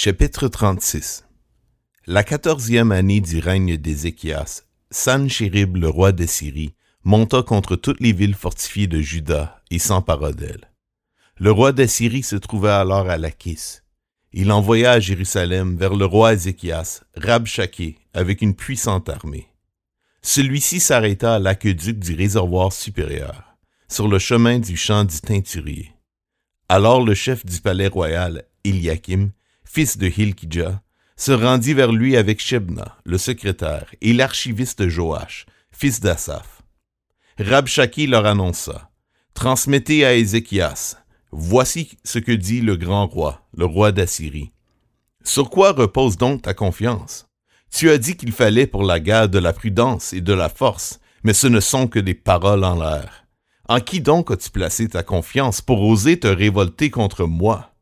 Chapitre 36 La quatorzième année du règne d'Ézéchias, Sanchérib, le roi de Syrie, monta contre toutes les villes fortifiées de Juda et s'empara d'elles. Le roi d'Assyrie se trouvait alors à Lachis. Il envoya à Jérusalem vers le roi Ézéchias Rabchaké avec une puissante armée. Celui-ci s'arrêta à l'aqueduc du réservoir supérieur, sur le chemin du champ du teinturier. Alors le chef du palais royal, Eliakim, fils de Hilkija, se rendit vers lui avec Shebna, le secrétaire, et l'archiviste Joach, fils d'Asaph. Rabshaki leur annonça, Transmettez à Ézéchias, voici ce que dit le grand roi, le roi d'Assyrie. Sur quoi repose donc ta confiance? Tu as dit qu'il fallait pour la guerre de la prudence et de la force, mais ce ne sont que des paroles en l'air. En qui donc as-tu placé ta confiance pour oser te révolter contre moi?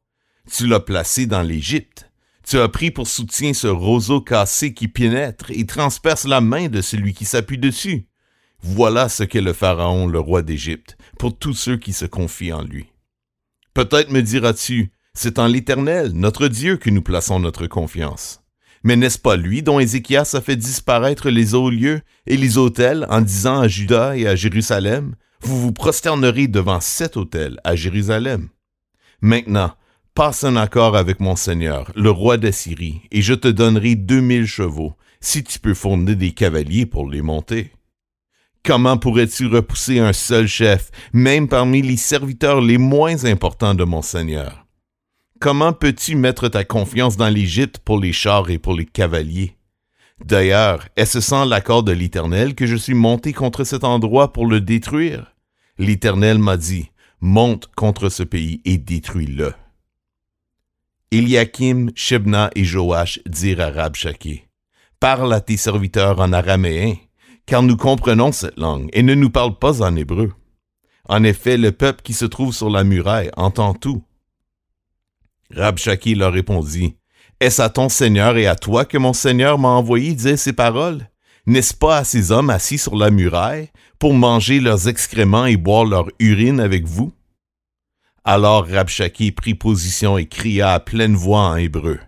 Tu l'as placé dans l'Égypte. Tu as pris pour soutien ce roseau cassé qui pénètre et transperce la main de celui qui s'appuie dessus. Voilà ce qu'est le Pharaon, le roi d'Égypte, pour tous ceux qui se confient en lui. Peut-être me diras-tu, c'est en l'Éternel, notre Dieu, que nous plaçons notre confiance. Mais n'est-ce pas lui dont Ézéchias a fait disparaître les hauts lieux et les autels en disant à Juda et à Jérusalem, vous vous prosternerez devant cet autel à Jérusalem. Maintenant, Passe un accord avec mon seigneur, le roi d'Assyrie, et je te donnerai deux mille chevaux, si tu peux fournir des cavaliers pour les monter. Comment pourrais-tu repousser un seul chef, même parmi les serviteurs les moins importants de mon seigneur? Comment peux-tu mettre ta confiance dans l'Égypte pour les chars et pour les cavaliers? D'ailleurs, est-ce sans l'accord de l'Éternel que je suis monté contre cet endroit pour le détruire? L'Éternel m'a dit, monte contre ce pays et détruis-le. Eliakim, Shebna et Joach dirent à Rabshakeh, Parle à tes serviteurs en araméen, car nous comprenons cette langue, et ne nous parle pas en hébreu. En effet, le peuple qui se trouve sur la muraille entend tout. Rabshakeh leur répondit, Est-ce à ton Seigneur et à toi que mon Seigneur m'a envoyé dire ces paroles? N'est-ce pas à ces hommes assis sur la muraille pour manger leurs excréments et boire leur urine avec vous? Alors Rabshakeh prit position et cria à pleine voix en hébreu.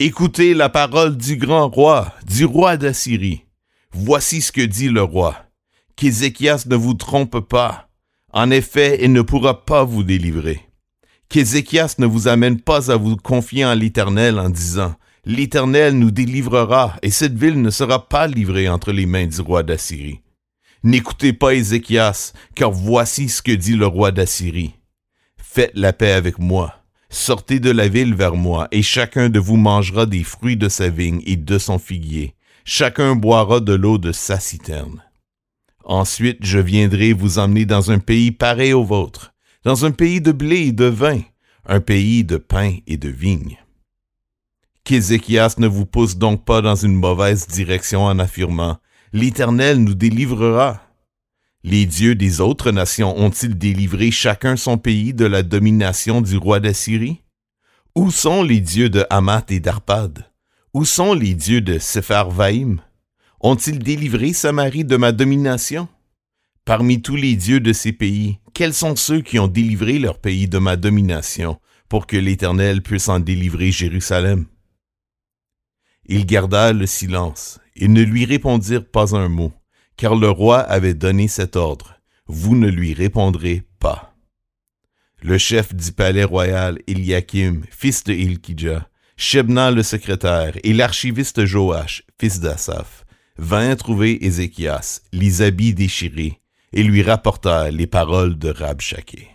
Écoutez la parole du grand roi, du roi d'Assyrie. Voici ce que dit le roi. Qu'Ézéchias ne vous trompe pas. En effet, il ne pourra pas vous délivrer. Qu'Ézéchias ne vous amène pas à vous confier en l'Éternel en disant, L'Éternel nous délivrera, et cette ville ne sera pas livrée entre les mains du roi d'Assyrie. N'écoutez pas Ézéchias, car voici ce que dit le roi d'Assyrie. Faites la paix avec moi. Sortez de la ville vers moi, et chacun de vous mangera des fruits de sa vigne et de son figuier. Chacun boira de l'eau de sa citerne. Ensuite je viendrai vous emmener dans un pays pareil au vôtre, dans un pays de blé et de vin, un pays de pain et de vigne. Qu'Ézéchias ne vous pousse donc pas dans une mauvaise direction en affirmant L'Éternel nous délivrera. Les dieux des autres nations ont-ils délivré chacun son pays de la domination du roi d'Assyrie? Où sont les dieux de Hamath et d'Arpad? Où sont les dieux de Sepharvaïm? Ont-ils délivré Samarie de ma domination? Parmi tous les dieux de ces pays, quels sont ceux qui ont délivré leur pays de ma domination, pour que l'Éternel puisse en délivrer Jérusalem? Il garda le silence, et ne lui répondirent pas un mot car le roi avait donné cet ordre. Vous ne lui répondrez pas. Le chef du palais royal, Eliakim, fils de Ilkija, Shebna le secrétaire et l'archiviste Joach, fils d'Asaph, vinrent trouver Ézéchias, les habits déchirés, et lui rapportèrent les paroles de Rabshakeh.